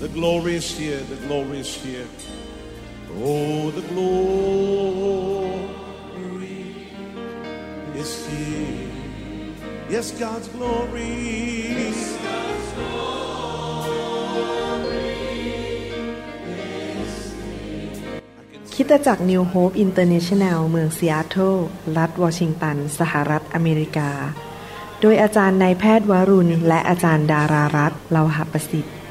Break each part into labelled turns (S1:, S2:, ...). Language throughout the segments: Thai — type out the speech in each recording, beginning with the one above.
S1: The glory is here. The glory is here. Oh, the glory is here. Yes, God's glory. God's glory
S2: คิดจาก New Hope International เมืองซีแอตเทิลรัฐวอชิงตัน สหรัฐอเมริกา โดยอาจารย์นายแพทย์วรุณ และอาจารย์ดารารัตน์เลาหประสิทธิ์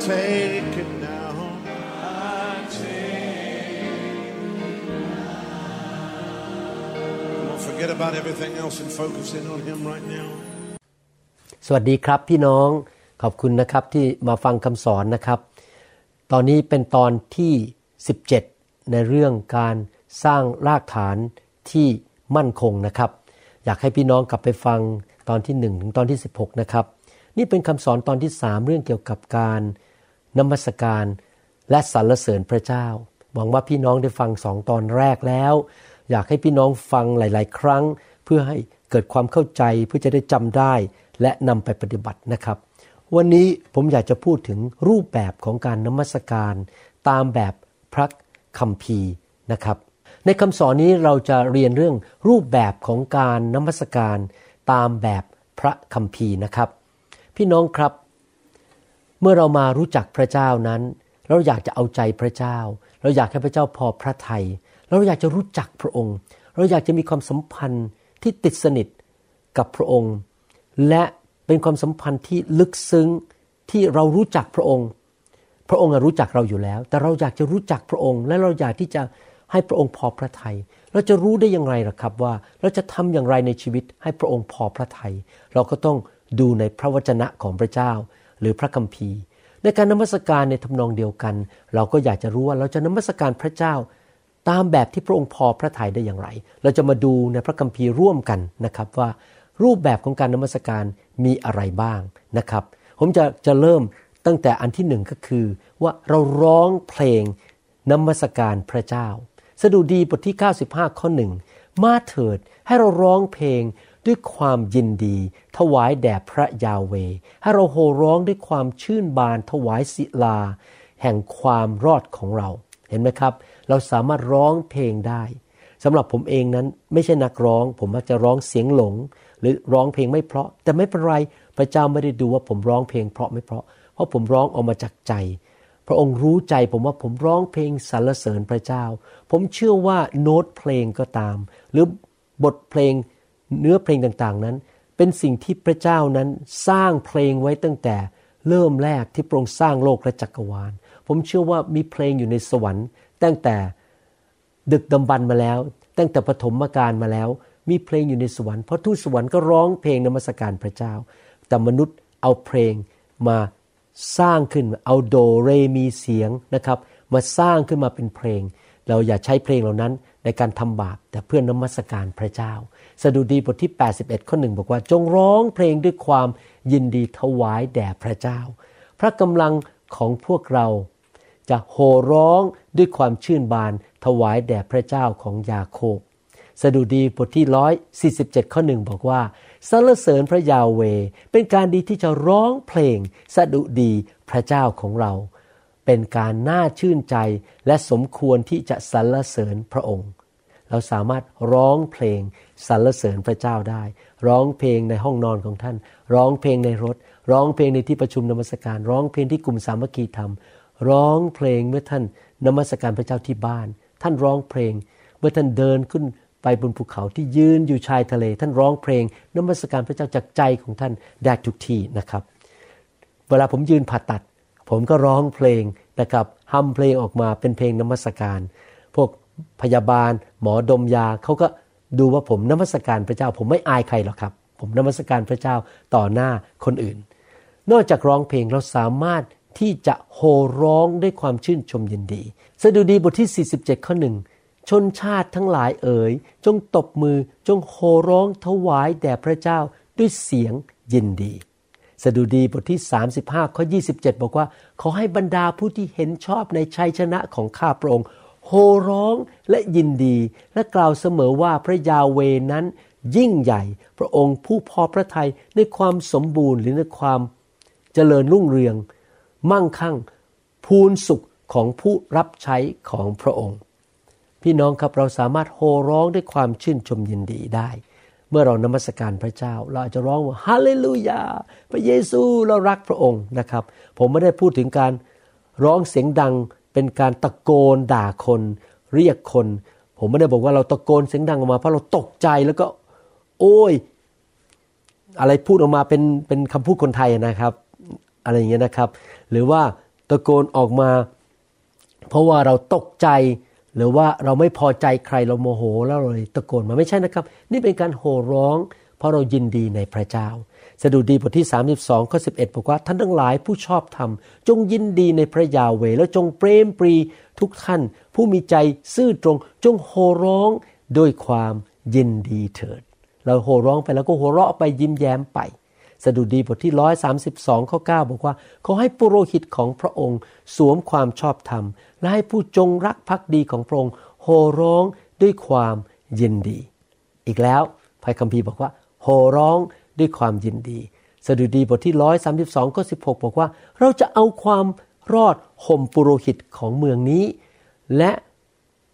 S1: Take it now. I take it Don't forget about everything else and focus in on Him right now.
S3: สวัสดีครับพี่น้องขอบคุณนะครับที่มาฟังคำสอนนะครับ ตอนนี้เป็นตอนที่ 17 ในเรื่องการสร้างรากฐานที่มั่นคงนะครับ อยากให้พี่น้องกลับไปฟังตอนที่ 1 ถึงตอนที่ 16 นะครับ นี่เป็นคำสอนตอนที่ 3 เรื่องเกี่ยวกับการ นมัสการและสรรเสริญพระเจ้า หวังว่าพี่น้องได้ฟังสองตอนแรกแล้ว อยากให้พี่น้องฟังหลาย ๆ ครั้ง เพื่อให้เกิดความเข้าใจเพื่อจะได้จำได้ และนำไปปฏิบัตินะครับ วันนี้ผมอยากจะพูดถึงรูปแบบของการนมัสการตามแบบพระคัมภีร์นะครับ ในคำสอนนี้เราจะเรียนเรื่องรูปแบบของการนมัสการตามแบบพระคัมภีร์นะครับ พี่น้องครับ เมื่อเรามารู้จักพระเจ้านั้น เราอยากจะเอาใจพระเจ้า เราอยากให้พระเจ้าพอพระทยัยเราอยากจะรู้จักพระองค์ เราอยากจะมีความสัมพันธ์ที่ติดสนิทกับพระองค์ และเป็นความสัมพันธ์ที่ลึกซึ้งที่เรารู้จักพระองค์ พระองค์รู้จักเราอยู่แล้ว แต่เราอยากจะรู้จักพระองค์ และเราอยากที่จะให้พระองค์พอพระทยัยเราจะรู้ได้อย่างไรล่ะครับว่าเราจะทำอย่างไรในชีวิตให้พระองค์พอพระทยัยเราก็ต้องดูในพระวจนะของพระเจ้า หรือพระคัมภีร์ ในการนมัสการในทำนองเดียวกัน เราก็อยากจะรู้ว่าเราจะนมัสการพระเจ้า ตามแบบที่พระองค์พอพระทัยได้อย่างไร เราจะมาดูในพระคัมภีร์ร่วมกันนะครับว่ารูปแบบของการนมัสการมีอะไรบ้างนะครับ ผมจะจะเริ่มตั้งแต่อันที่หนึ่งก็คือ ว่าเราร้องเพลงนมัสการพระเจ้า สดุดีบทที่ 95 ข้อหนึ่งมาเถิดให้เราร้องเพลง ด้วยความยินดี ถวายแด่พระยาเว ให้เราโห่ร้องด้วยความชื่นบานถวายศิลา แห่งความรอดของเรา เห็นไหมครับ เราสามารถร้องเพลงได้สำหรับผมเองนั้นไม่ใช่นักร้อง ผมมักจะร้องเสียงหลง หรือร้องเพลงไม่เพราะ แต่ไม่เป็นไรพระเจ้าไม่ได้ดูว่าผมร้องเพลงเพราะไม่เพราะ เพราะผมร้องออกมาจากใจ พระองค์รู้ใจผมว่าผมร้องเพลงสรรเสริญพระเจ้า ผมเชื่อว่าโน้ตเพลงก็ตาม หรือบทเพลง เนื้อเพลงต่างๆนั้น เป็นสิ่งที่พระเจ้านั้นสร้างเพลงไว้ตั้งแต่เริ่มแรกที่พระองค์สร้างโลกและจักรวาล ผมเชื่อว่ามีเพลงอยู่ในสวรรค์ ตั้งแต่ดึกดำบรรมาแล้ว ตั้งแต่ปฐมกาลมาแล้ว มีเพลงอยู่ในสวรรค์เพราะทูตสวรรค์ก็ร้องเพลงนมัสการพระเจ้า แต่มนุษย์เอาเพลงมาสร้างขึ้นเอาโดเรมีเสียงนะครับมาสร้างขึ้นมาเป็นเพลง เราอย่าใช้เพลงเหล่านั้นในการทำบาปแต่เพื่อนนมัสการพระเจ้า สดุดีบทที่ 81 ข้อหนึ่งบอกว่าจงร้องเพลงด้วยความยินดีถวายแด่พระเจ้า พระกำลังของพวกเรา จะโห่ร้องด้วยความชื่นบานถวายแด่พระเจ้าของยาโคบสดุดีบทที่ร้อยสี่สิบเจ็ดข้อหนึ่งบอกว่าสรรเสริญพระยาเว เป็นการดีที่จะร้องเพลงสดุดีพระเจ้าของเรา เป็นการน่าชื่นใจและสมควรที่จะสรรเสริญพระองค์ เราสามารถร้องเพลง สรรเสริญพระเจ้าได้ ร้องเพลงในห้องนอนของท่าน ร้องเพลงในรถ ร้องเพลงในที่ประชุมนมัสการ ร้องเพลงที่กลุ่มสามัคคีธรรม ร้องเพลงเมื่อท่านนมัสการพระเจ้าที่บ้าน ท่านร้องเพลง เมื่อท่านเดินขึ้นไปบนภูเขาที่ยืนอยู่ชายทะเล ท่านร้องเพลงนมัสการพระเจ้าจากใจของท่านได้ทุกที่นะครับ เวลาผมยืนผ่าตัด ผมก็ร้องเพลงนะครับฮัมเพลงออกมาเป็นเพลงนมัสการ พวกพยาบาล หมอดมยาเขาก็ ดูว่าผมนมัสการพระเจ้า ผมไม่อายใครหรอกครับ ผมนมัสการพระเจ้าต่อหน้าคนอื่น นอกจากร้องเพลงเราสามารถที่จะโห่ร้องด้วยความชื่นชมยินดี สดุดีบทที่ 47 ข้อหนึ่งชนชาติทั้งหลายเอ๋ย จงตบมือจงโห่ร้องถวายแด่พระเจ้าด้วยเสียงยินดี สดุดีบทที่ 35 ข้อ 27 บอกว่า ขอให้บรรดาผู้ที่เห็นชอบในชัยชนะของข้าพระองค์ โห่ร้องและยินดีและกล่าวเสมอว่าพระยาเวนั้นยิ่งใหญ่ พระองค์ผู้พอพระทัยในความสมบูรณ์หรือในความเจริญรุ่งเรือง มั่งคั่ง พูนสุขของผู้รับใช้ของพระองค์ พี่น้องครับเราสามารถโห่ร้องด้วยความชื่นชมยินดีได้ เมื่อเรานมัสการพระเจ้า เราอาจจะร้องว่าฮาเลลูยาพระเยซูเรารักพระองค์นะครับ ผมไม่ได้พูดถึงการร้องเสียงดัง เป็นการตะโกนด่าคน เรียกคน ผมไม่ได้บอกว่าเราตะโกนเสียงดังออกมาเพราะเราตกใจแล้วก็ โอ้ย อะไรพูดออกมาเป็นเป็นคำพูดคนไทยนะครับ อะไรอย่างเงี้ยนะครับ หรือว่าตะโกนออกมา เพราะว่าเราตกใจ หรือว่าเราไม่พอใจใครเราโมโหแล้วเราตะโกนมาไม่ใช่นะครับ นี่เป็นการโห่ร้อง เพราะเรายินดีในพระเจ้า สดุดีบทที่ 32ข้อ11บอกว่าท่านทั้งหลายผู้ชอบธรรม จงยินดีในพระยาเวแล้วจงเปรมปรีทุกท่าน ผู้มีใจซื่อตรง จงโห่ร้องด้วยความยินดีเถิด เราโห่ร้องไปแล้วก็โห่เราะไปยิ้มแย้มไปสดุดีบทที่132ข้อ9บอกว่าขอให้ปุโรหิตของพระองค์ สวมความชอบธรรม และให้ผู้จงรักภักดีของพระองค์โห่ร้องด้วยความยินดี อีกแล้วพระคัมภีร์บอกว่าโห่ร้อง ด้วยความยินดี สดุดีบทที่ร้อยสาสิบสองข้อสิบหกบอกว่า เราจะเอาความรอดห่มปุโรหิตของเมืองนี้ และ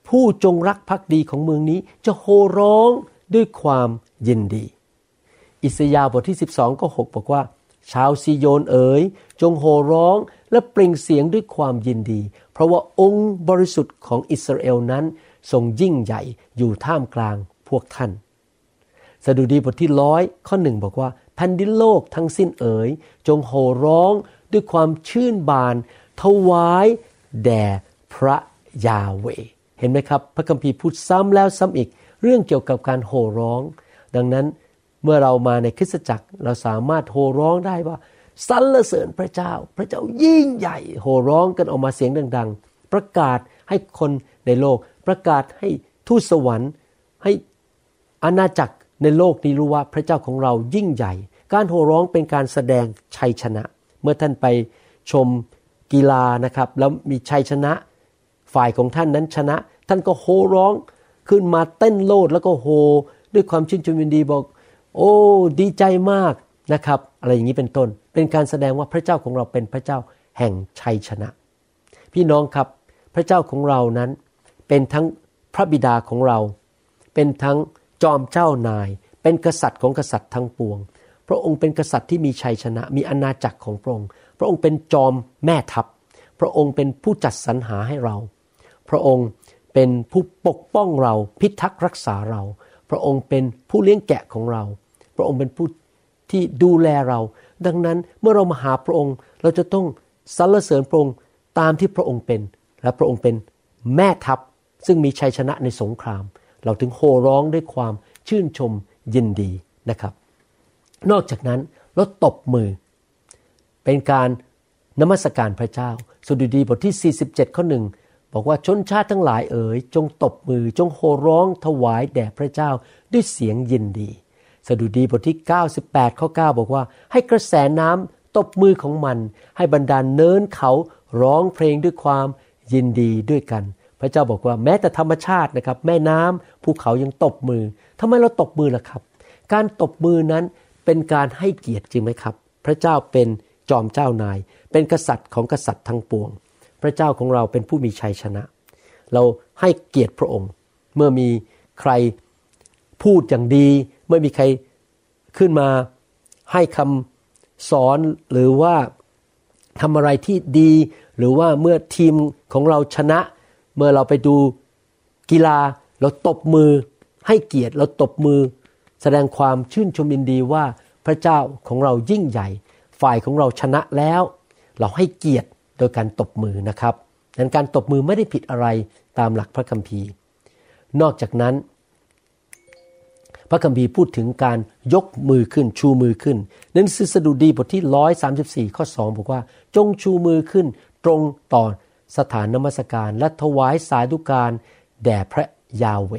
S3: ผู้จงรักภักดีของเมืองนี้ จะโห่ร้องด้วยความยินดี อิสยาห์บทที่ 12ก็6บอกว่า ชาวซีโยนเอ๋ยจงโห่ร้องและเปล่งเสียงด้วยความยินดี เพราะว่าองค์บริสุทธิ์ของอิสราเอลนั้นทรงยิ่งใหญ่อยู่ท่ามกลางพวกท่าน สดุดีบทที่ร้อยข้อหนึ่งบอกว่าแผ่นดินโลกทั้งสิ้นเอ๋ยจงโห่ร้องด้วยความชื่นบานถวายแด่พระยาเว เห็นไหมครับ พระคัมภีร์พูดซ้ำแล้วซ้ำอีก เรื่องเกี่ยวกับการโห่ร้อง ดังนั้นเมื่อเรามาในคริสตจักรเราสามารถโห่ร้องได้ว่าสรรเสริญพระเจ้า พระเจ้ายิ่งใหญ่ โห่ร้องกันออกมาเสียงดัง ๆ ประกาศให้คนในโลก ประกาศให้ทูตสวรรค์ ให้อาณาจักร ในโลกนี้รู้ว่าพระเจ้าของเรายิ่งใหญ่ การโห่ร้องเป็นการแสดงชัยชนะ เมื่อท่านไปชมกีฬานะครับ แล้วมีชัยชนะ ฝ่ายของท่านนั้นชนะ ท่านก็โห่ร้องขึ้นมาเต้นโลดแล้วก็โฮด้วยความชื่นชมยินดีบอก โอ้ ดีใจมากนะครับ อะไรอย่างนี้เป็นต้น เป็นการแสดงว่าพระเจ้าของเราเป็นพระเจ้าแห่งชัยชนะ พี่น้องครับพระเจ้าของเรานั้น เป็นทั้งพระบิดาของเรา เป็นทั้ง จอมเจ้านาย เป็นกษัตริย์ของกษัตริย์ทั้งปวง พระองค์เป็นกษัตริย์ที่มีชัยชนะ มีอาณาจักรของพระองค์ พระองค์เป็นจอมแม่ทัพ พระองค์เป็นผู้จัดสรรหาให้เรา พระองค์เป็นผู้ปกป้องเราพิทักษ์รักษาเรา พระองค์เป็นผู้เลี้ยงแกะของเรา พระองค์เป็นผู้ที่ดูแลเรา ดังนั้นเมื่อเรามาหาพระองค์เราจะต้องสรรเสริญพระองค์ตามที่พระองค์เป็น และพระองค์เป็นแม่ทัพซึ่งมีชัยชนะในสงคราม เราถึงโห่ร้องด้วยความชื่นชมยินดีนะครับ นอกจากนั้นเราตบมือ เป็นการนมัสการพระเจ้า สดีดีบทที่ 47 ข้อหนึ่งบอกว่าชนชาติทั้งหลายเอ๋ยจงตบมือจงโห่ร้องถวายแด่พระเจ้าด้วยเสียงยินดี สดุดีบทที่ 98 ข้อ 9 บอกว่า ให้กระแสน้ำตบมือของมัน ให้บรรดาเนินเขาร้องเพลงด้วยความยินดีด้วยกัน ระเจ้าบอกว่าแม้แต่ธรรมชาตินะครับ แม่น้ำภูเขายังตบมือทำไมเราตบมือล่ะครับ การตบมือนั้นเป็นการให้เกียรติจริงไหมครับ พระเจ้าเป็นจอมเจ้านาย เป็นกษัตริย์ของกษัตริย์ทั้งปวง พระเจ้าของเราเป็นผู้มีชัยชนะ เราให้เกียรติพระองค์ เมื่อมีใครพูดอย่างดี เมื่อมีใครขึ้นมาให้คำสอนหรือว่าทำอะไรที่ดี หรือว่าเมื่อทีมของเราชนะ เมื่อเราไปดูกีฬาเราตบมือให้เกียรติเราตบมือ แสดงความชื่นชมยินดีว่าพระเจ้าของเรายิ่งใหญ่ ฝ่ายของเราชนะแล้ว เราให้เกียรติโดยการตบมือนะครับดังการตบมือไม่ได้ผิดอะไรตามหลักพระคัมภีร์ นอกจากนั้น พระคัมภีร์พูดถึงการยกมือขึ้นชูมือขึ้นหนังสือสดุดีบทที่ 134 ข้อ 2 บอกว่า จงชูมือขึ้นตรงต่อ สถานนมัสการ และถวายสายดุการแด่พระยาเว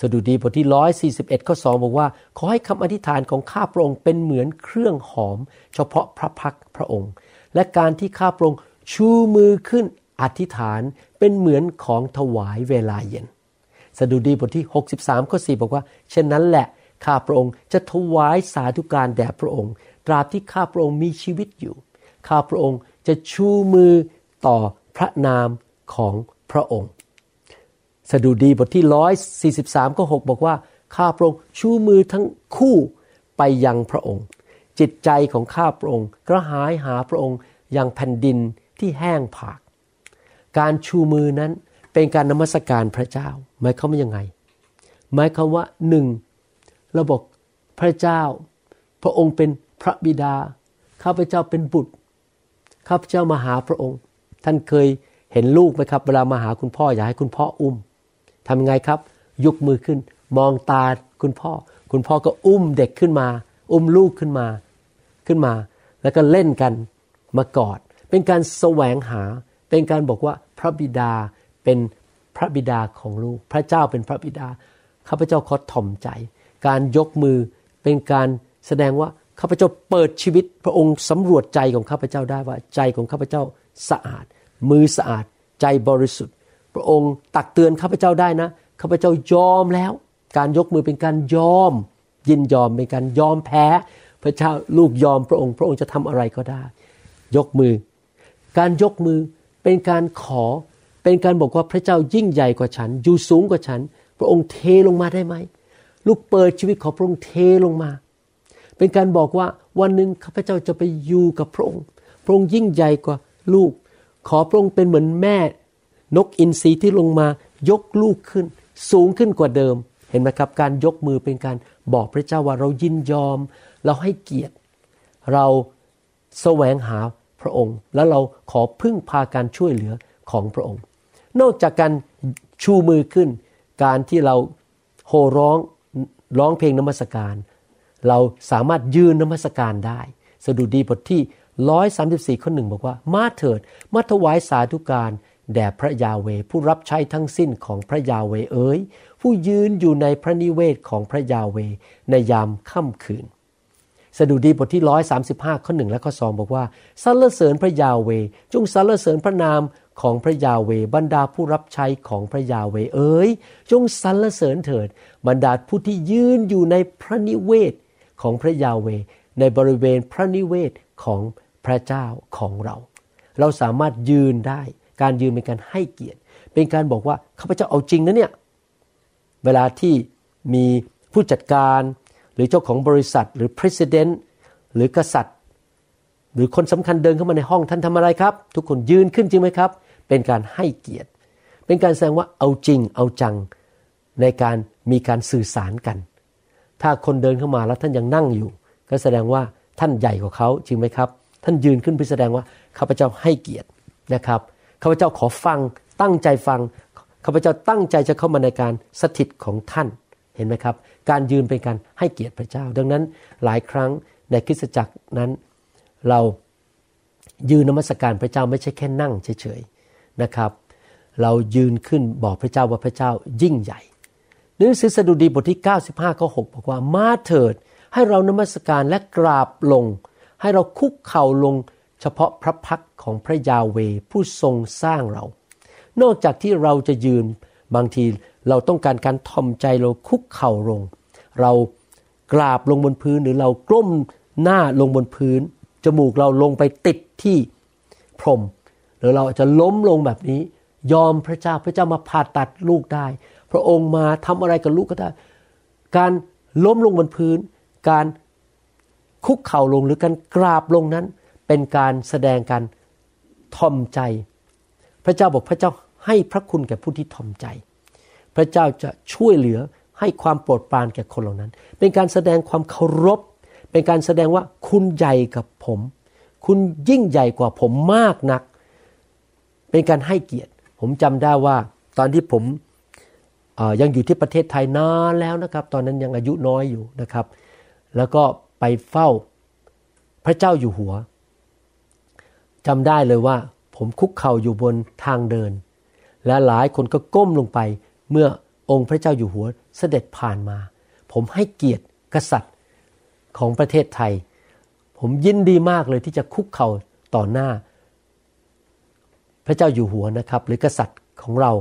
S3: สดุดีบทที่ 141 ข้อ 2 บอกว่า ขอให้คำอธิษฐานของข้าพระองค์เป็นเหมือนเครื่องหอม เฉพาะพระพักพระองค์ และการที่ข้าพระองค์ชูมือขึ้นอธิษฐานเป็นเหมือนของถวายเวลาเย็น สดุดีบทที่ 63 ข้อ 4 บอกว่า เช่นนั้นแหละข้าพระองค์จะถวายสาธุการแด่พระองค์ ตราบที่ข้าพระองค์มีชีวิตอยู่ ข้าพระองค์จะชูมือต่อ พระนามของพระองค์ สดุดีบทที่ 143 ก็ 6 บอกว่า ข้าพระองค์ชูมือทั้งคู่ไปยังพระองค์ จิตใจของข้าพระองค์กระหายหาพระองค์อย่างแผ่นดินที่แห้งผาก การชูมือนั้นเป็นการนมัสการพระเจ้าหมายความว่ายังไง หมายความว่าหนึ่งเราบอกพระเจ้า พระองค์เป็นพระบิดา ข้าพเจ้าเป็นบุตร ข้าพเจ้ามาหาพระองค์ ท่านเคยเห็นลูกไหมครับ เวลามาหาคุณพ่ออยากให้คุณพ่ออุ้มทำไงครับ ยกมือขึ้น มองตาคุณพ่อ คุณพ่อก็อุ้มเด็กขึ้นมา อุ้มลูกขึ้นมาขึ้นมา แล้วก็เล่นกันมากอด เป็นการแสวงหา เป็นการบอกว่าพระบิดาเป็นพระบิดาของลูก พระเจ้าเป็นพระบิดาข้าพเจ้าขอถ่อมใจ การยกมือเป็นการแสดงว่าข้าพเจ้าเปิดชีวิต พระองค์สำรวจใจของข้าพเจ้าได้ว่าใจของข้าพเจ้า สะอาด มือสะอาดใจบริสุทธิ์ พระองค์ตักเตือนข้าพเจ้าได้นะข้าพเจ้ายอมแล้ว การยกมือเป็นการยอม ยินยอมเป็นการยอมแพ้ พระเจ้าลูกยอมพระองค์ พระองค์จะทำอะไรก็ได้ ยกมือ การยกมือเป็นการขอเป็นการบอกว่าพระเจ้ายิ่งใหญ่กว่าฉัน อยู่สูงกว่าฉัน พระองค์เทลงมาได้ไหมลูกเปิดชีวิตของพระองค์เทลงมา เป็นการบอกว่าวันหนึ่งข้าพเจ้าจะไปอยู่กับพระองค์ พระองค์ยิ่งใหญ่กว่า ลูก ขอพระองค์เป็นเหมือนแม่ นกอินทรีที่ลงมายกลูกขึ้น สูงขึ้นกว่าเดิม เห็นไหมครับ การยกมือเป็นการบอกพระเจ้าว่าเรายินยอม เราให้เกียรติ เราแสวงหาพระองค์ แล้วเราขอพึ่งพาการช่วยเหลือของพระองค์ นอกจากการชูมือขึ้น การที่เราโห่ร้องร้องเพลงนมัสการ เราสามารถยืนนมัสการได้ สดุดีบทที่ 134 ข้อหนึ่งบอกว่า มาเถิดมาถวายสาธุการแด่พระยาเวผู้รับใช้ทั้งสิ้นของพระยาเวเอ๋ยผู้ยืนอยู่ในพระนิเวศของพระยาเวในยามค่ำคืน สดุดีบทที่ 135 ข้อหนึ่งและข้อสองบอกว่าสรรเสริญพระยาเว จงสรรเสริญพระนามของพระยาเวบรรดาผู้รับใช้ของพระยาเวเอ๋ยจงสรรเสริญเถิด บรรดาผู้ที่ยืนอยู่ในพระนิเวศของพระยาเว ในบริเวณพระนิเวศของ พระเจ้าของเรา เราสามารถยืนได้ การยืนเป็นการให้เกียรติ เป็นการบอกว่าข้าพเจ้าเอาจริงนะเนี่ย เวลาที่มีผู้จัดการหรือเจ้าของบริษัทหรือ president หรือกษัตริย์ หรือคนสำคัญเดินเข้ามาในห้องท่านทำอะไรครับ ทุกคนยืนขึ้นจริงไหมครับ เป็นการให้เกียรติ เป็นการแสดงว่าเอาจริงเอาจังในการมีการสื่อสารกัน ถ้าคนเดินเข้ามาแล้วท่านยังนั่งอยู่ ก็แสดงว่าท่านใหญ่กว่าเขาจริงไหมครับ ท่านยืนขึ้นเพื่อแสดงว่าข้าพเจ้าให้เกียรตินะครับข้าพเจ้าขอฟังตั้งใจฟังข้าพเจ้าตั้งใจจะเข้ามาในการสถิตของท่านเห็นไหมครับ การยืนเป็นการให้เกียรติพระเจ้า ดังนั้นหลายครั้งในคริสตจักรนั้น เรายืนนมัสการพระเจ้าไม่ใช่แค่นั่งเฉยๆนะครับ เรายืนขึ้นบอกพระเจ้าว่าพระเจ้ายิ่งใหญ่หนังสือสดุดีบทที่ 95ข้อ6บอกว่ามาเถิดให้เรานมัสการและกราบลง ให้เราคุกเข่าลงเฉพาะพระพักของพระยาเวผู้ทรงสร้างเรา นอกจากที่เราจะยืนบางทีเราต้องการการทอมใจเราคุกเข่าลง เรากราบลงบนพื้นหรือเรากล้มหน้าลงบนพื้น จมูกเราลงไปติดที่พรม หรือเราจจะล้มลงแบบนี้ ยอมพระเจ้าพระเจ้ามาผ่าตัดลูกได้ พระองค์มาทำอะไรกับลูกก็ได้ การล้มลงบนพื้น การ คุกเข่าลงหรือการกราบลงนั้น เป็นการแสดงการทอมใจ พระเจ้าบอกพระเจ้าให้พระคุณแก่ผู้ที่ทอมใจ พระเจ้าจะช่วยเหลือให้ความโปรดปรานแก่คนเหล่านั้น เป็นการแสดงความเคารพ เป็นการแสดงว่าคุณใหญ่กับผม คุณยิ่งใหญ่กว่าผมมากนัก เป็นการให้เกียรติ ผมจำได้ว่าตอนที่ผมยังอยู่ที่ประเทศไทยนานแล้วนะครับ ตอนนั้นยังอายุน้อยอยู่นะครับ แล้วก็ ไปเฝ้า พระเจ้าอยู่หัวจำได้เลยว่า ผมคุกเข่าอยู่บนทางเดิน และหลายคนก็ก้มลงไปเมื่อองค์พระเจ้าอยู่หัวเสด็จผ่านมา ผมให้เกียรติกษัตริย์ของประเทศไทย ผมยินดีมากเลยที่จะคุกเข่าต่อหน้า พระเจ้าอยู่หัวนะครับ หรือกษัตริย์ของเรา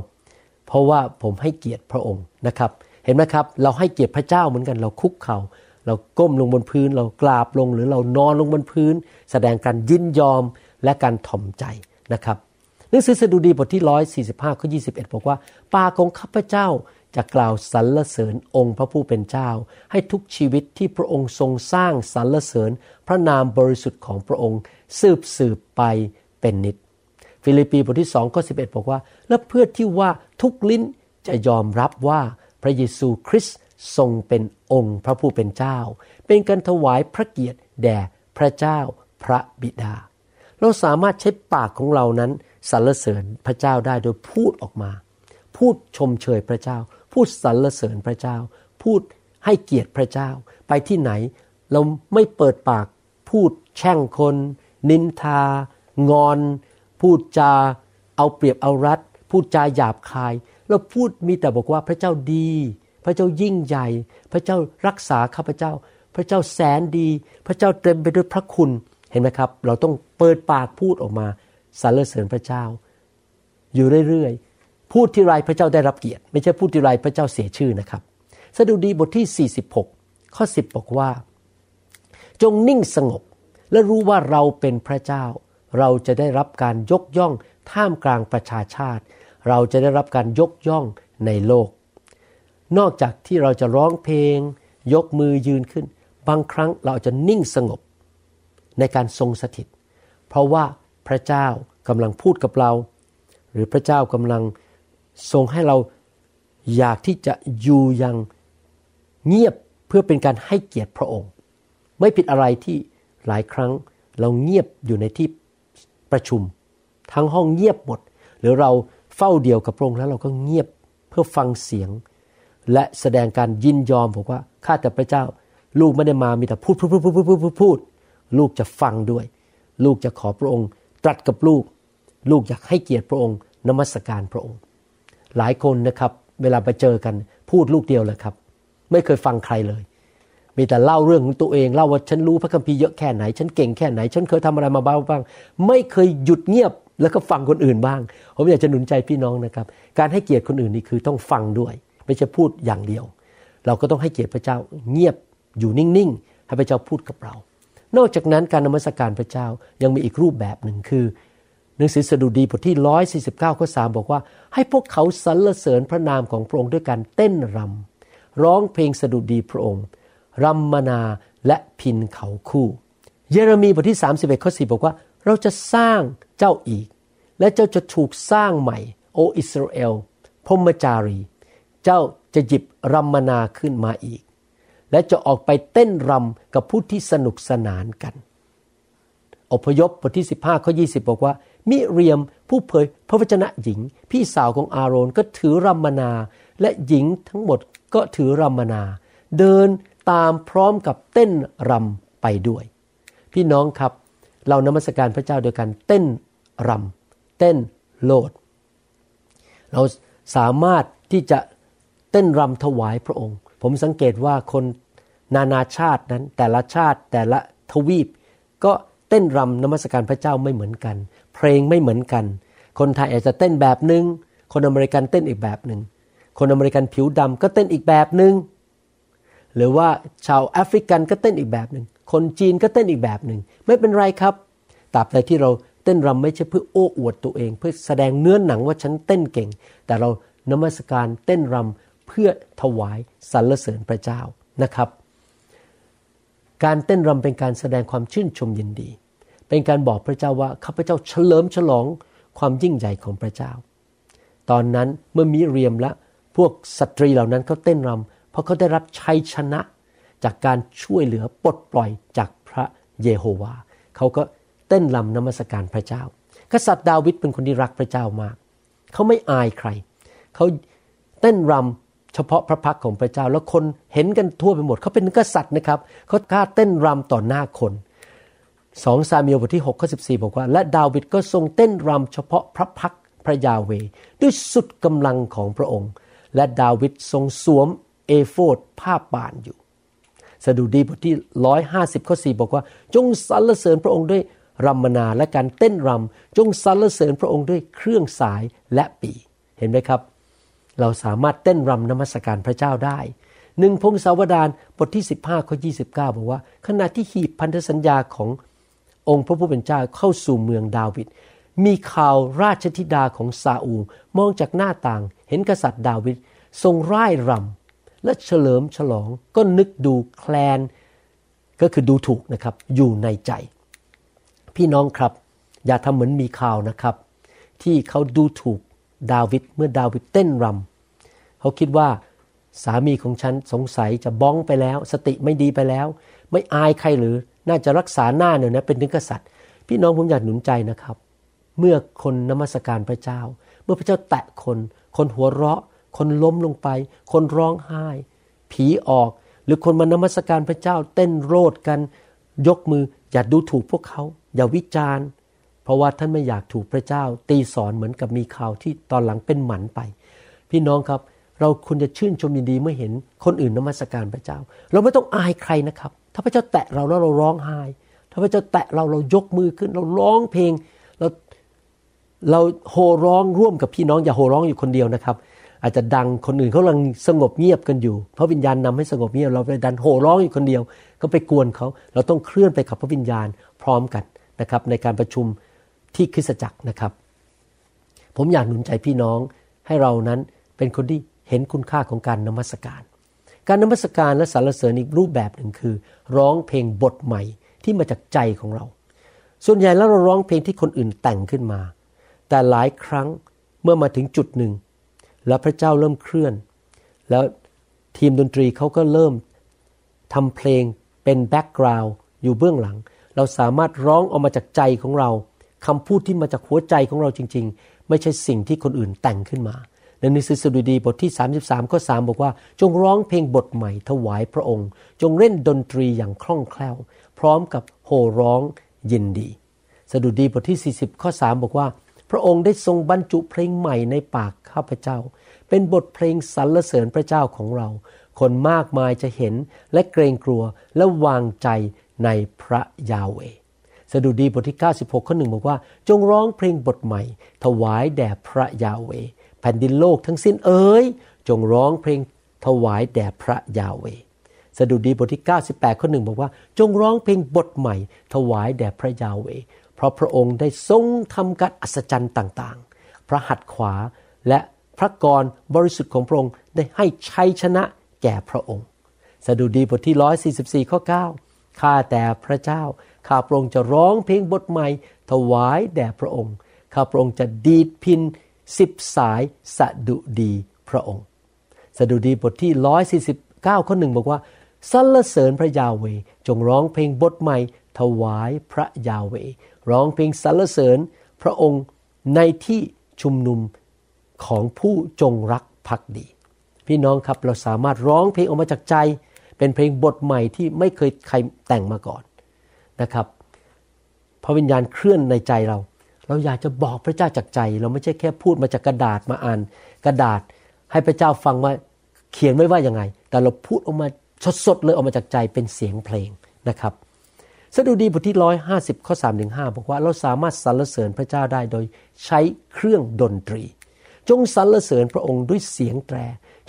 S3: เพราะว่าผมให้เกียรติพระองค์นะครับ เห็นไหมครับ เราให้เกียรติพระเจ้าเหมือนกันเราคุกเขา่า เราก้มลงบนพื้น เรากราบลงหรือเรานอนลงบนพื้น แสดงการยินยอมและการถ่อมใจนะครับหนังสือสดุดีบทที่ 145ข้อ21 บอกว่าปากของข้าพเจ้าจะกล่าวสรรเสริญองค์พระผู้เป็นเจ้า ให้ทุกชีวิตที่พระองค์ทรงสร้างสรรเสริญ พระนามบริสุทธิ์ของพระองค์สืบสืบไปเป็นนิตย์ ฟิลิปปีบทที่2ข้อ11 บอกว่า และเพื่อที่ว่าทุกลิ้นจะยอมรับว่าพระเยซูคริสต์ ทรงเป็นองค์พระผู้เป็นเจ้า เป็นการถวายพระเกียรติแด่พระเจ้าพระบิดา เราสามารถใช้ปากของเรานั้นสรรเสริญพระเจ้าได้โดยพูดออกมา พูดชมเชยพระเจ้า พูดสรรเสริญพระเจ้า พูดให้เกียรติพระเจ้า ไปที่ไหน เราไม่เปิดปากพูดแช่งคน นินทา งอน พูดจา เอาเปรียบเอารัด พูดจาหยาบคายเราพูดมีแต่บอกว่าพระเจ้าดี พระเจ้ายิ่งใหญ่ พระเจ้ารักษาข้าพเจ้า พระเจ้าแสนดี พระเจ้าเต็มไปด้วยพระคุณเห็นไหมครับ เราต้องเปิดปากพูดออกมาสรรเสริญพระเจ้า อยู่เรื่อยๆพูดที่ไรพระเจ้าได้รับเกียรติ ไม่ใช่พูดที่ไรพระเจ้าเสียชื่อนะครับสดุดีบทที่ 46 ข้อ 10 บอกว่า จงนิ่งสงบ และรู้ว่าเราเป็นพระเจ้า เราจะได้รับการยกย่องท่ามกลางประชาชาติ เราจะได้รับการยกย่องในโลก นอกจากที่เราจะร้องเพลง ยกมือยืนขึ้น บางครั้งเราจะนิ่งสงบ ในการทรงสถิต เพราะว่าพระเจ้ากำลังพูดกับเรา หรือพระเจ้ากำลังทรงให้เราอยากที่จะอยู่อยังเงียบเพื่อเป็นการให้เกียรติพระองค์ ไม่ผิดอะไรที่หลายครั้งเราเงียบอยู่ในที่ประชุม ทั้งห้องเงียบหมด หรือเราเฝ้าเดียวกับพระองค์แล้วเราก็เงียบเพื่อฟังเสียง และแสดงการยินยอมบอกว่าข้าแต่พระเจ้า ลูกไม่ได้มามีแต่พูดพูดพูดพูดพูดพูดพูดลูกจะฟังด้วย ลูกจะขอพระองค์ ตรัสกับลูก ลูกอยากให้เกียรติพระองค์ นมัสการพระองค์ หลายคนนะครับ เวลาไปเจอกันพูดลูกเดียวเลยครับ ไม่เคยฟังใครเลย มีแต่เล่าเรื่องของตัวเองเล่าว่าฉันรู้พระคัมภีร์เยอะแค่ไหน ฉันเก่งแค่ไหน ฉันเคยทำอะไรมาบ้างบ้าง ไม่เคยหยุดเงียบแล้วก็ฟังคนอื่นบ้าง ผมอยากจะหนุนใจพี่น้องนะครับ การให้เกียรติคนอื่นนี่คือต้องฟังด้วย ไม่ใช่พูดอย่างเดียว เราก็ต้องให้เกียรติพระเจ้าเงียบอยู่นิ่งๆให้พระเจ้าพูดกับเรา นอกจากนั้นการนมัสการพระเจ้ายังมีอีกรูปแบบหนึ่งคือหนังสือสดุดีบทที่ 149 ข้อ 3 บอกว่า ให้พวกเขาสรรเสริญพระนามของพระองค์ด้วยการเต้นรำร้องเพลงสดุดีพระองค์รำมนาและพินเขาคู่ เยเรมีบทที่ 31 ข้อ 4 บอกว่า เราจะสร้างเจ้าอีก และเจ้าจะถูกสร้างใหม่ โออิสราเอลพรมจารี เจ้าจะหยิบรำมนาขึ้นมาอีก และจะออกไปเต้นรำกับผู้ที่สนุกสนานกัน อพยพบทที่ 15ข้อ20 บอกว่า มิเรียมผู้เผยพระวจนะหญิง พี่สาวของอาโรนก็ถือรำมนา และหญิงทั้งหมดก็ถือรำมนา เดินตามพร้อมกับเต้นรำไปด้วย พี่น้องครับ เรานมัสการพระเจ้าโดยการเต้นรำเต้นโลด เราสามารถที่จะ ต้นรำถวายพระองค์ ผมสังเกตว่าคนนานาชาตินั้น แต่ละชาติแต่ละทวีป ก็เต้นรำนมัสการพระเจ้าไม่เหมือนกัน เพลงไม่เหมือนกัน คนไทยอาจจะเต้นแบบหนึ่งคนอเมริกันเต้นอีกแบบหนึ่งคนอเมริกันผิวดำก็เต้นอีกแบบหนึ่งหรือว่าชาวแอฟริกันก็เต้นอีกแบบหนึ่งคนจีนก็เต้นอีกแบบหนึ่งไม่เป็นไรครับตราบใดที่เราเต้นรำไม่ใช่เพื่อโอ้อวดตัวเอง เพื่อแสดงเนื้อหนังว่าฉันเต้นเก่ง แต่เรานมัสการเต้นรำ เพื่อถวายสรรเสริญพระเจ้านะครับ การเต้นรำเป็นการแสดงความชื่นชมยินดี เป็นการบอกพระเจ้าว่าข้าพเจ้าเฉลิมฉลองความยิ่งใหญ่ของพระเจ้า ตอนนั้นเมื่อมิเรียมและพวกสตรีเหล่านั้นเขาเต้นรำเพราะเขาได้รับชัยชนะจากการช่วยเหลือปลดปล่อยจากพระเยโฮวาเขาก็เต้นรำนมัสการพระเจ้า กษัตริย์ดาวิดเป็นคนที่รักพระเจ้ามาก เขาไม่อายใคร เขาเต้นรำ เฉพาะพระพักของพระเจ้า แล้วคนเห็นกันทั่วไปหมดเขาเป็นกษัตริย์นะครับเขากล้าเต้นรำต่อหน้าคนสองซามีลบทที่6ข้อ14 บอกว่า และดาวิดก็ทรงเต้นรำเฉพาะพระพักพระยาเว ด้วยสุดกำลังของพระองค์ และดาวิดทรงสวมเอโฟดผ้าป่านอยู่ สดุดีบทที่ 150 ข้อ 4 บอกว่า จงสรรเสริญพระองค์ด้วยรำมนาและการเต้นรำจงสรรเสริญพระองค์ด้วยเครื่องสายและปี เห็นไหมครับ เราสามารถเต้นรำนมัสการพระเจ้าได้หนึ่งพงศาวดารบทที่ 15ข้อ29 บอกว่า ขณะที่หีบพันธสัญญาขององค์พระผู้เป็นเจ้าเข้าสู่เมืองดาวิดมีข่าวราชธิดาของซาอูลมองจากหน้าต่าง เห็นกษัตริย์ดาวิดทรงร่ายรำและเฉลิมฉลองก็นึกดูแคลน ก็คือดูถูกนะครับอยู่ในใจ พี่น้องครับ อย่าทำเหมือนมีข่าวนะครับ ที่เขาดูถูก ดาวิดเมื่อดาวิดเต้นรำเขาคิดว่าสามีของฉันสงสัยจะบ้องไปแล้ว สติไม่ดีไปแล้ว ไม่อายใครหรือน่าจะรักษาหน้าเนี่ยนะเป็นถึงกษัตริย์ พี่น้องผมอยากหนุนใจนะครับ เมื่อคนนมัสการพระเจ้า เมื่อพระเจ้าแตะคน คนหัวเราะ คนล้มลงไป คนร้องไห้ ผีออก หรือคนมานมัสการพระเจ้า เต้นโรดกัน ยกมืออย่าดูถูกพวกเขา อย่าวิจารณ์ เพราะว่าท่านไม่อยากถูกพระเจ้า ตีสอนเหมือนกับมีข่าวที่ตอนหลังเป็นหมันไป พี่น้องครับ เราควรจะชื่นชมยินดีเมื่อเห็นคนอื่นนมัสการพระเจ้า เราไม่ต้องอายใครนะครับ ถ้าพระเจ้าแตะเราแล้วเราร้องไห้ ถ้าพระเจ้าแตะเราเรายกมือขึ้น เราร้องเพลง เราเราโห่ร้องร่วมกับพี่น้องอย่าโห่ร้องอยู่คนเดียวนะครับ อาจจะดังคนอื่นเขากำลังสงบเงียบกันอยู่พระวิญญาณนำให้สงบเงียบเราไปดันโห่ร้องอยู่คนเดียว ก็ไปกวนเขาเราต้องเคลื่อนไปกับพระวิญญาณพร้อมกันนะครับในการประชุม ที่คริสตจักรนะครับ ผมอยากหนุนใจพี่น้องให้เรานั้นเป็นคนที่เห็นคุณค่าของการนมัสการ การนมัสการและสรรเสริญอีกรูปแบบหนึ่งคือ ร้องเพลงบทใหม่ที่มาจากใจของเรา ส่วนใหญ่แล้วเราร้องเพลงที่คนอื่นแต่งขึ้นมา แต่หลายครั้งเมื่อมาถึงจุดหนึ่ง แล้วพระเจ้าเริ่มเคลื่อน แล้วทีมดนตรีเขาก็เริ่มทำเพลงเป็นแบ็กกราวด์อยู่เบื้องหลัง เราสามารถร้องออกมาจากใจของเรา คำพูดที่มาจากหัวใจของเราจริง ๆ ไม่ใช่สิ่งที่คนอื่นแต่งขึ้นมาในหนังสือสดุดีบทที่ 33ข้อ3บอกว่า จงร้องเพลงบทใหม่ถวายพระองค์ จงเล่นดนตรีอย่างคล่องแคล่ว พร้อมกับโห่ร้องยินดีสดุดีบทที่ 40ข้อ3บอกว่า พระองค์ได้ทรงบรรจุเพลงใหม่ในปากข้าพเจ้า เป็นบทเพลงสรรเสริญพระเจ้าของเรา คนมากมายจะเห็นและเกรงกลัวและวางใจในพระยาเว สดุดีบทที่ 96 ข้อหนึ่งบอกว่า จงร้องเพลงบทใหม่ ถวายแด่พระยาเว แผ่นดินโลกทั้งสิ้นเอ๋ยจงร้องเพลงถวายแด่พระยาเวสดุดีบทที่ 98 ข้อหนึ่งบอกว่า จงร้องเพลงบทใหม่ ถวายแด่พระยาเว เพราะพระองค์ได้ทรงทำการอัศจรรย์ต่างๆ พระหัตถ์ขวาและพระกรบริสุทธิ์ของพระองค์ได้ให้ชัยชนะแก่พระองค์สดุดีบทที่ 144 ข้อ 9 ข้าแต่พระเจ้า ข้าพระองค์จะร้องเพลงบทใหม่ ถวายแด่พระองค์ ข้าพระองค์จะดีดพินสิบสายสะดุดีพระองค์ สดุดีบทที่ร้อยสี่สิบเก้าข้อหนึ่งบอกว่าสรรเสริญพระยาเวจงร้องเพลงบทใหม่ ถวายพระยาเวร้องเพลงสรรเสริญพระองค์ในที่ชุมนุมของผู้จงรักภักดี พี่น้องครับเราสามารถร้องเพลงออกมาจากใจ เป็นเพลงบทใหม่ที่ไม่เคยใครแต่งมาก่อน นะครับพระวิญญาณเคลื่อนในใจเรา เราอยากจะบอกพระเจ้าจากใจ เราไม่ใช่แค่พูดมาจากกระดาษมาอ่าน กระดาษให้พระเจ้าฟังว่าเขียนไว้ว่ายังไง แต่เราพูดออกมาสดๆเลยออกมาจากใจเป็นเสียงเพลงนะครับสดุดีบทที่ร้อยห้าสิบข้อสามถึงห้าบอกว่าเราสามารถสรรเสริญพระเจ้าได้โดยใช้เครื่องดนตรี จงสรรเสริญพระองค์ด้วยเสียงแตร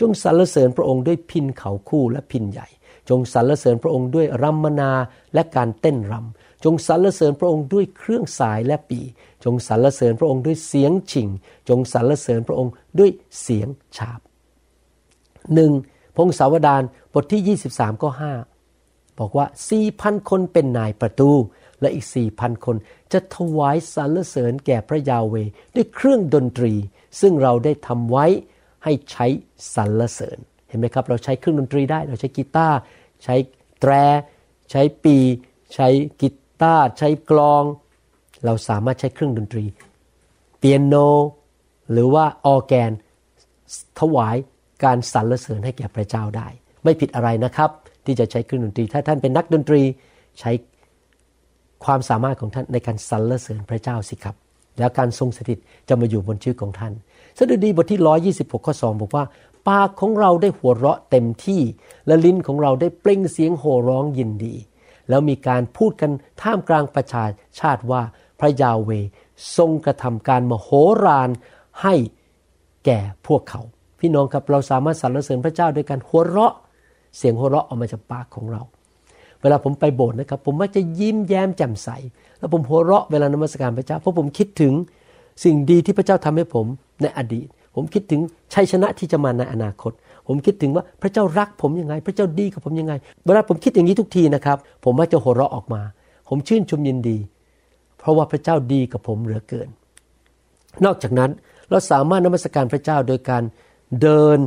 S3: จงสรรเสริญพระองค์ด้วยพินเขาคู่และพินใหญ่ จงสรรเสริญพระองค์ด้วยรัมนาและการเต้นรำจงสรรเสริญพระองค์ด้วยเครื่องสายและปี จงสรรเสริญพระองค์ด้วยเสียงฉิง จงสรรเสริญพระองค์ด้วยเสียงฉาบหนึ่งพงศาวดารบทที่ 23ก็5บอกว่าสี่พันคนเป็นนายประตู และอีกสี่พันคนจะถวายสรรเสริญแก่พระยาเวด้วยเครื่องดนตรี ซึ่งเราได้ทำไว้ให้ใช้สรรเสริญเห็นไหมครับ เราใช้เครื่องดนตรีได้ เราใช้กีตาร์ ใช้แตร ใช้ปี ใช้กีตาร์ใช้กลอง เราสามารถใช้เครื่องดนตรี เปียโน หรือว่าออแกน ถวายการสรรเสริญให้แก่พระเจ้าได้ ไม่ผิดอะไรนะครับ ที่จะใช้เครื่องดนตรี ถ้าท่านเป็นนักดนตรีใช้ความสามารถของท่านในการสรรเสริญพระเจ้าสิครับ แล้วการทรงสถิตจะมาอยู่บนชีวิตของท่านสดุดีบทที่ 126 ข้อ 2 บอกว่า ปากของเราได้หัวเราะเต็มที่ และลิ้นของเราได้เปล่งเสียงโห่ร้องยินดี แล้วมีการพูดกันท่ามกลางประชาชาติว่าพระยาเวทรงกระทำการมโหฬารให้แก่พวกเขา พี่น้องครับเราสามารถสรรเสริญพระเจ้าด้วยการหัวเราะ เสียงหัวเราะออกมาจากปากของเรา เวลาผมไปโบสถ์นะครับ ผมมักจะยิ้มแย้มแจ่มใส แล้วผมหัวเราะเวลานมัสการพระเจ้าเพราะผมคิดถึงสิ่งดีที่พระเจ้าทำให้ผมในอดีต ผมคิดถึงชัยชนะที่จะมาในอนาคต ผมคิดถึงว่าพระเจ้ารักผมยังไง พระเจ้าดีกับผมยังไง เวลาผมคิดอย่างนี้ทุกทีนะครับ ผมมักจะหัวเราะออกมา ผมชื่นชมยินดี เพราะว่าพระเจ้าดีกับผมเหลือเกิน นอกจากนั้นเราสามารถนมัสการพระเจ้าโดยการเดิน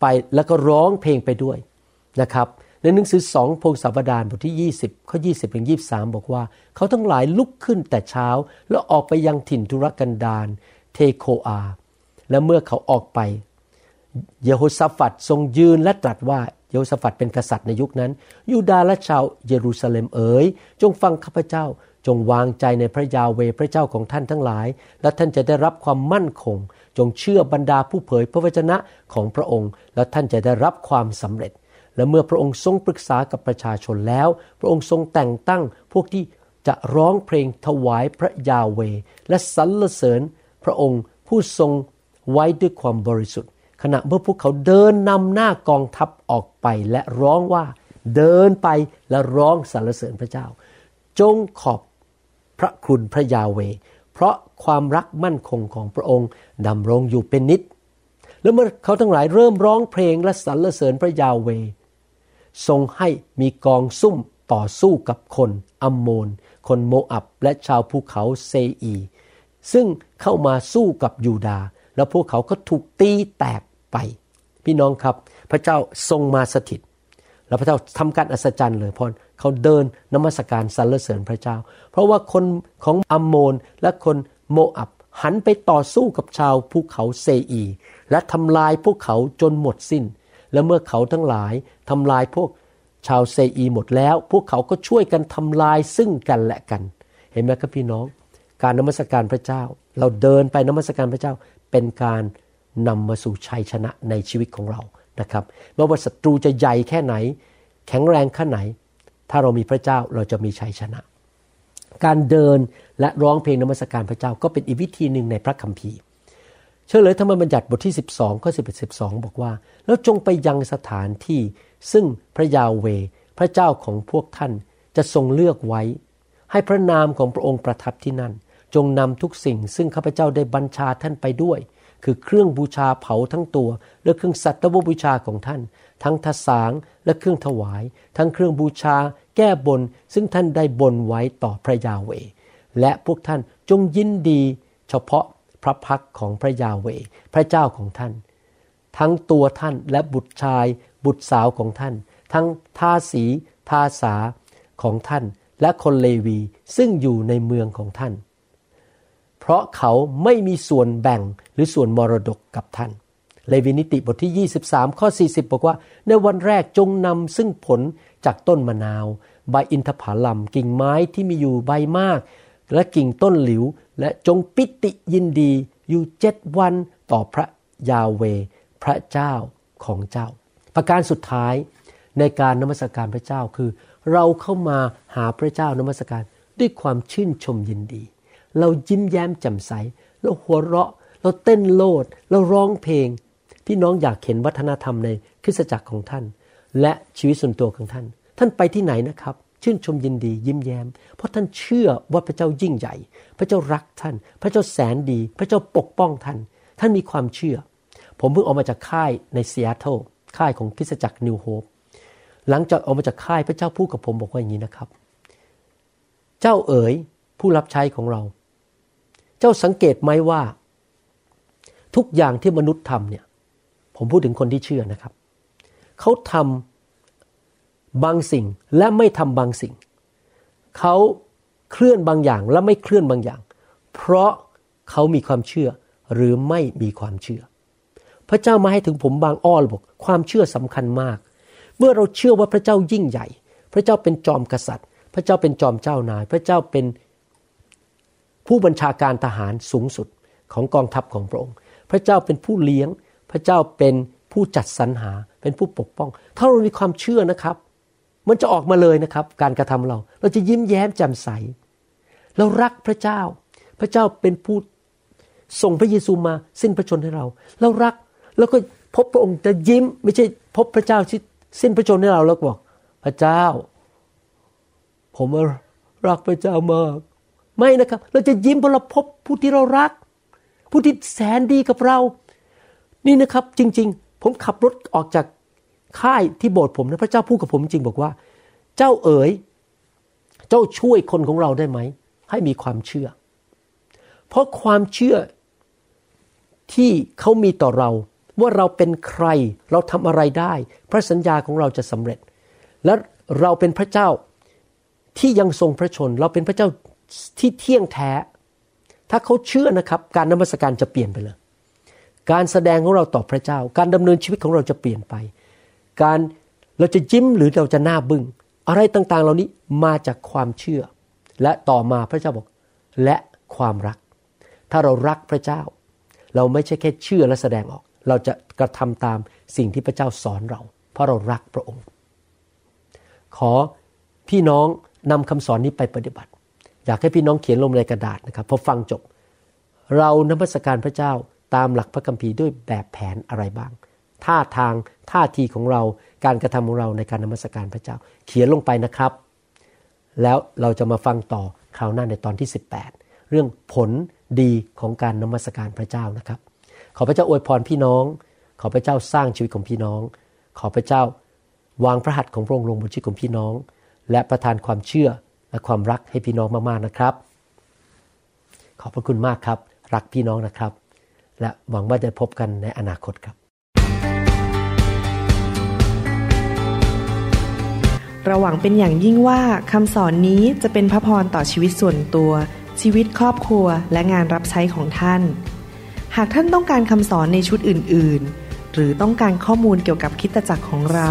S3: ไปแล้วก็ร้องเพลงไปด้วยนะครับในหนังสือสองพงศาวดารบทที่ 20 ข้อ 20ถึง23 บอกว่า เขาทั้งหลายลุกขึ้นแต่เช้า แล้วออกไปยังถิ่นทุรกันดารเทโคอา และเมื่อเขาออกไป เยโฮสาฟัดทรงยืนและตรัสว่าเยโฮสาฟัดเป็นกษัตริย์ในยุคนั้น ยูดาและชาวเยรูซาเล็มเอ๋ยจงฟังข้าพเจ้า จงวางใจในพระยาเวพระเจ้าของท่านทั้งหลาย และท่านจะได้รับความมั่นคง จงเชื่อบรรดาผู้เผยพระวจนะของพระองค์ และท่านจะได้รับความสำเร็จ และเมื่อพระองค์ทรงปรึกษากับประชาชนแล้ว พระองค์ทรงแต่งตั้งพวกที่จะร้องเพลงถวายพระยาเว และสรรเสริญพระองค์ผู้ทรง ไว้ด้วยความบริสุทธิ์ ขณะเมื่อพวกเขาเดินนำหน้ากองทัพออกไปและร้องว่าเดินไปและร้องสรรเสริญพระเจ้า จงขอบพระคุณพระยาเว เพราะความรักมั่นคงของพระองค์ดำรงอยู่เป็นนิด แล้วเมื่อเขาทั้งหลายเริ่มร้องเพลงและสรรเสริญพระยาเว ทรงให้มีกองซุ่มต่อสู้กับคนอัมโมน คนโมอับและชาวภูเขาเซอี ซึ่งเข้ามาสู้กับยูดา แล้วพวกเขาก็ถูกตีแตกไป พี่น้องครับ พระเจ้าทรงมาสถิต แล้วพระเจ้าทำการอัศจรรย์เลยพอเขาเดินนมัสการสรรเสริญพระเจ้า เพราะว่าคนของอัมโมนและคนโมอับหันไปต่อสู้กับชาวภูเขาเซอี และทำลายพวกเขาจนหมดสิน้น และเมื่อเขาทั้งหลายทำลายพวกชาวเซอีหมดแล้ว พวกเขาก็ช่วยกันทำลายซึ่งกันและกัน เห็นไหมครับพี่น้อง การนมัสการพระเจ้า เราเดินไปนมัสการพระเจ้า เป็นการนำมาสู่ชัยชนะในชีวิตของเรานะครับไม่ว่าศัตรูจะใหญ่แค่ไหน แข็งแรงแค่ไหน ถ้าเรามีพระเจ้าเราจะมีชัยชนะ การเดินและร้องเพลงนมัสการพระเจ้าก็เป็นอีกวิธีหนึ่งในพระคัมภีร์เชื่อเลยธรรมบัญญัติบทที่ 12ข้อ11 12 บอกว่า แล้วจงไปยังสถานที่ ซึ่งพระยาเวพระเจ้าของพวกท่านจะทรงเลือกไว้ ให้พระนามของพระองค์ประทับที่นั่น จงนำทุกสิ่งซึ่งข้าพเจ้าได้บัญชาท่านไปด้วย คือเครื่องบูชาเผาทั้งตัว และเครื่องสัตวบูชาของท่าน ทั้งทศางและเครื่องถวาย ทั้งเครื่องบูชา แก้บน ซึ่งท่านได้บนไว้ต่อพระยาเว และพวกท่านจงยินดี เฉพาะพระพักของพระยาเว พระเจ้าของท่าน ทั้งตัวท่านและบุตรชาย บุตรสาวของท่าน ทั้งทาสีทาสาของท่าน และคนเลวีซึ่งอยู่ในเมืองของท่าน เพราะเขาไม่มีส่วนแบ่งหรือส่วนมรดกกับท่าน เลวินิติบทที่ 23 ข้อ 40 บอกว่า ในวันแรกจงนำซึ่งผลจากต้นมะนาว ใบอินทผลัมกิ่งไม้ที่มีอยู่ใบมาก และกิ่งต้นหลิว และจงปิติยินดีอยู่เจ็ดวันต่อพระยาเว พระเจ้าของเจ้า ประการสุดท้ายในการนมัสการพระเจ้าคือ เราเข้ามาหาพระเจ้านมัสการด้วยความชื่นชมยินดี เรายิ้มแย้มแจ่มใส เราหัวเราะ เราเต้นโลด เราร้องเพลง พี่น้องอยากเห็นวัฒนธรรมในคริสตจักรของท่าน และชีวิตส่วนตัวของท่าน ท่านไปที่ไหนนะครับ ชื่นชมยินดี ยิ้มแย้ม เพราะท่านเชื่อว่าพระเจ้ายิ่งใหญ่ พระเจ้ารักท่าน พระเจ้าแสนดี พระเจ้าปกป้องท่าน ท่านมีความเชื่อ ผมเพิ่งออกมาจากค่ายในซีแอตเทิลค่ายของคริสตจักร New Hope หลังจากออกมาจากค่ายพระเจ้าพูดกับผมบอกว่าอย่างนี้นะครับ เจ้าเอ๋ยผู้รับใช้ของเรา เจ้าสังเกตไหมว่า ทุกอย่างที่มนุษย์ทำเนี่ย ผมพูดถึงคนที่เชื่อนะครับ เขาทำบางสิ่งและไม่ทำบางสิ่ง เขาเคลื่อนบางอย่างและไม่เคลื่อนบางอย่าง เพราะเขามีความเชื่อหรือไม่มีความเชื่อ พระเจ้ามาให้ถึงผมบางอ้อบอกความเชื่อสำคัญมาก เมื่อเราเชื่อว่าพระเจ้ายิ่งใหญ่ พระเจ้าเป็นจอมกษัตริย์ พระเจ้าเป็นจอมเจ้านาย พระเจ้าเป็น ผู้บัญชาการทหารสูงสุดของกองทัพของพระองค์ พระเจ้าเป็นผู้เลี้ยง พระเจ้าเป็นผู้จัดสรรหา เป็นผู้ปกป้อง ถ้าเรามีความเชื่อนะครับ มันจะออกมาเลยนะครับ การกระทำเรา เราจะยิ้มแย้มแจ่มใส เรารักพระเจ้า พระเจ้าเป็นผู้ส่งพระเยซูมาสิ้นพระชนให้เรา เรารัก แล้วก็พบพระองค์จะยิ้ม ไม่ใช่พบพระเจ้าที่สิ้นพระชนให้เราแล้วบอก พระเจ้า ผมรักพระเจ้ามาก ไม่นะครับ เราจะยิ้มเพราะเราพบผู้ที่เรารัก ผู้ที่แสนดีกับเรา นี่นะครับจริง ๆ ผมขับรถออกจากค่ายที่โบสถ์ผมนะพระเจ้าพูดกับผมจริงบอกว่า เจ้าเอ๋ย เจ้าช่วยคนของเราได้ไหม ให้มีความเชื่อ เพราะความเชื่อที่เขามีต่อเราว่าเราเป็นใครเราทำอะไรได้ พระสัญญาของเราจะสำเร็จ และเราเป็นพระเจ้าที่ยังทรงพระชน เราเป็นพระเจ้า ที่เที่ยงแท้ ถ้าเขาเชื่อนะครับ การนมัสการจะเปลี่ยนไปเลย การแสดงของเราต่อพระเจ้า การดำเนินชีวิตของเราจะเปลี่ยนไป การเราจะยิ้มหรือเราจะหน้าบึง้งอะไรต่างๆ เหล่านี้มาจากความเชื่อ และต่อมาพระเจ้าบอก และความรัก ถ้าเรารักพระเจ้า เราไม่ใช่แค่เชื่อและแสดงออก เราจะกระทำตามสิ่งที่พระเจ้าสอนเรา เพราะเรารักพระองค์ ขอพี่น้องนำคำสอนนี้ไปปฏิบัติ อยากให้พี่น้องเขียนลงในกระดาษนะครับพอฟังจบ เรานมัสการพระเจ้าตามหลักพระคัมภีร์ด้วยแบบแผนอะไรบ้าง ท่าทางท่าทีของเราการกระทำของเราในการนมัสการพระเจ้า เขียนลงไปนะครับ แล้วเราจะมาฟังต่อคราวหน้าในตอนที่ 18 เรื่องผลดีของการนมัสการพระเจ้านะครับ ขอพระเจ้าอวยพรพี่น้อง ขอพระเจ้าสร้างชีวิตของพี่น้อง ขอพระเจ้าวางพระหัตถ์ของพระองค์ลงบนชีวิตของพี่น้อง และประทานความเชื่อ และความรักให้พี่น้องมากๆนะครับ ขอบพระคุณมากครับ รักพี่น้องนะครับ และหวังว่าจะพบกันในอนาคตครับ
S2: เราหวังเป็นอย่างยิ่งว่าคำสอนนี้จะเป็นพระพรต่อชีวิตส่วนตัว ชีวิตครอบครัวและงานรับใช้ของท่าน หากท่านต้องการคำสอนในชุดอื่น ๆ หรือต้องการข้อมูลเกี่ยวกับคิดตจักรของเรา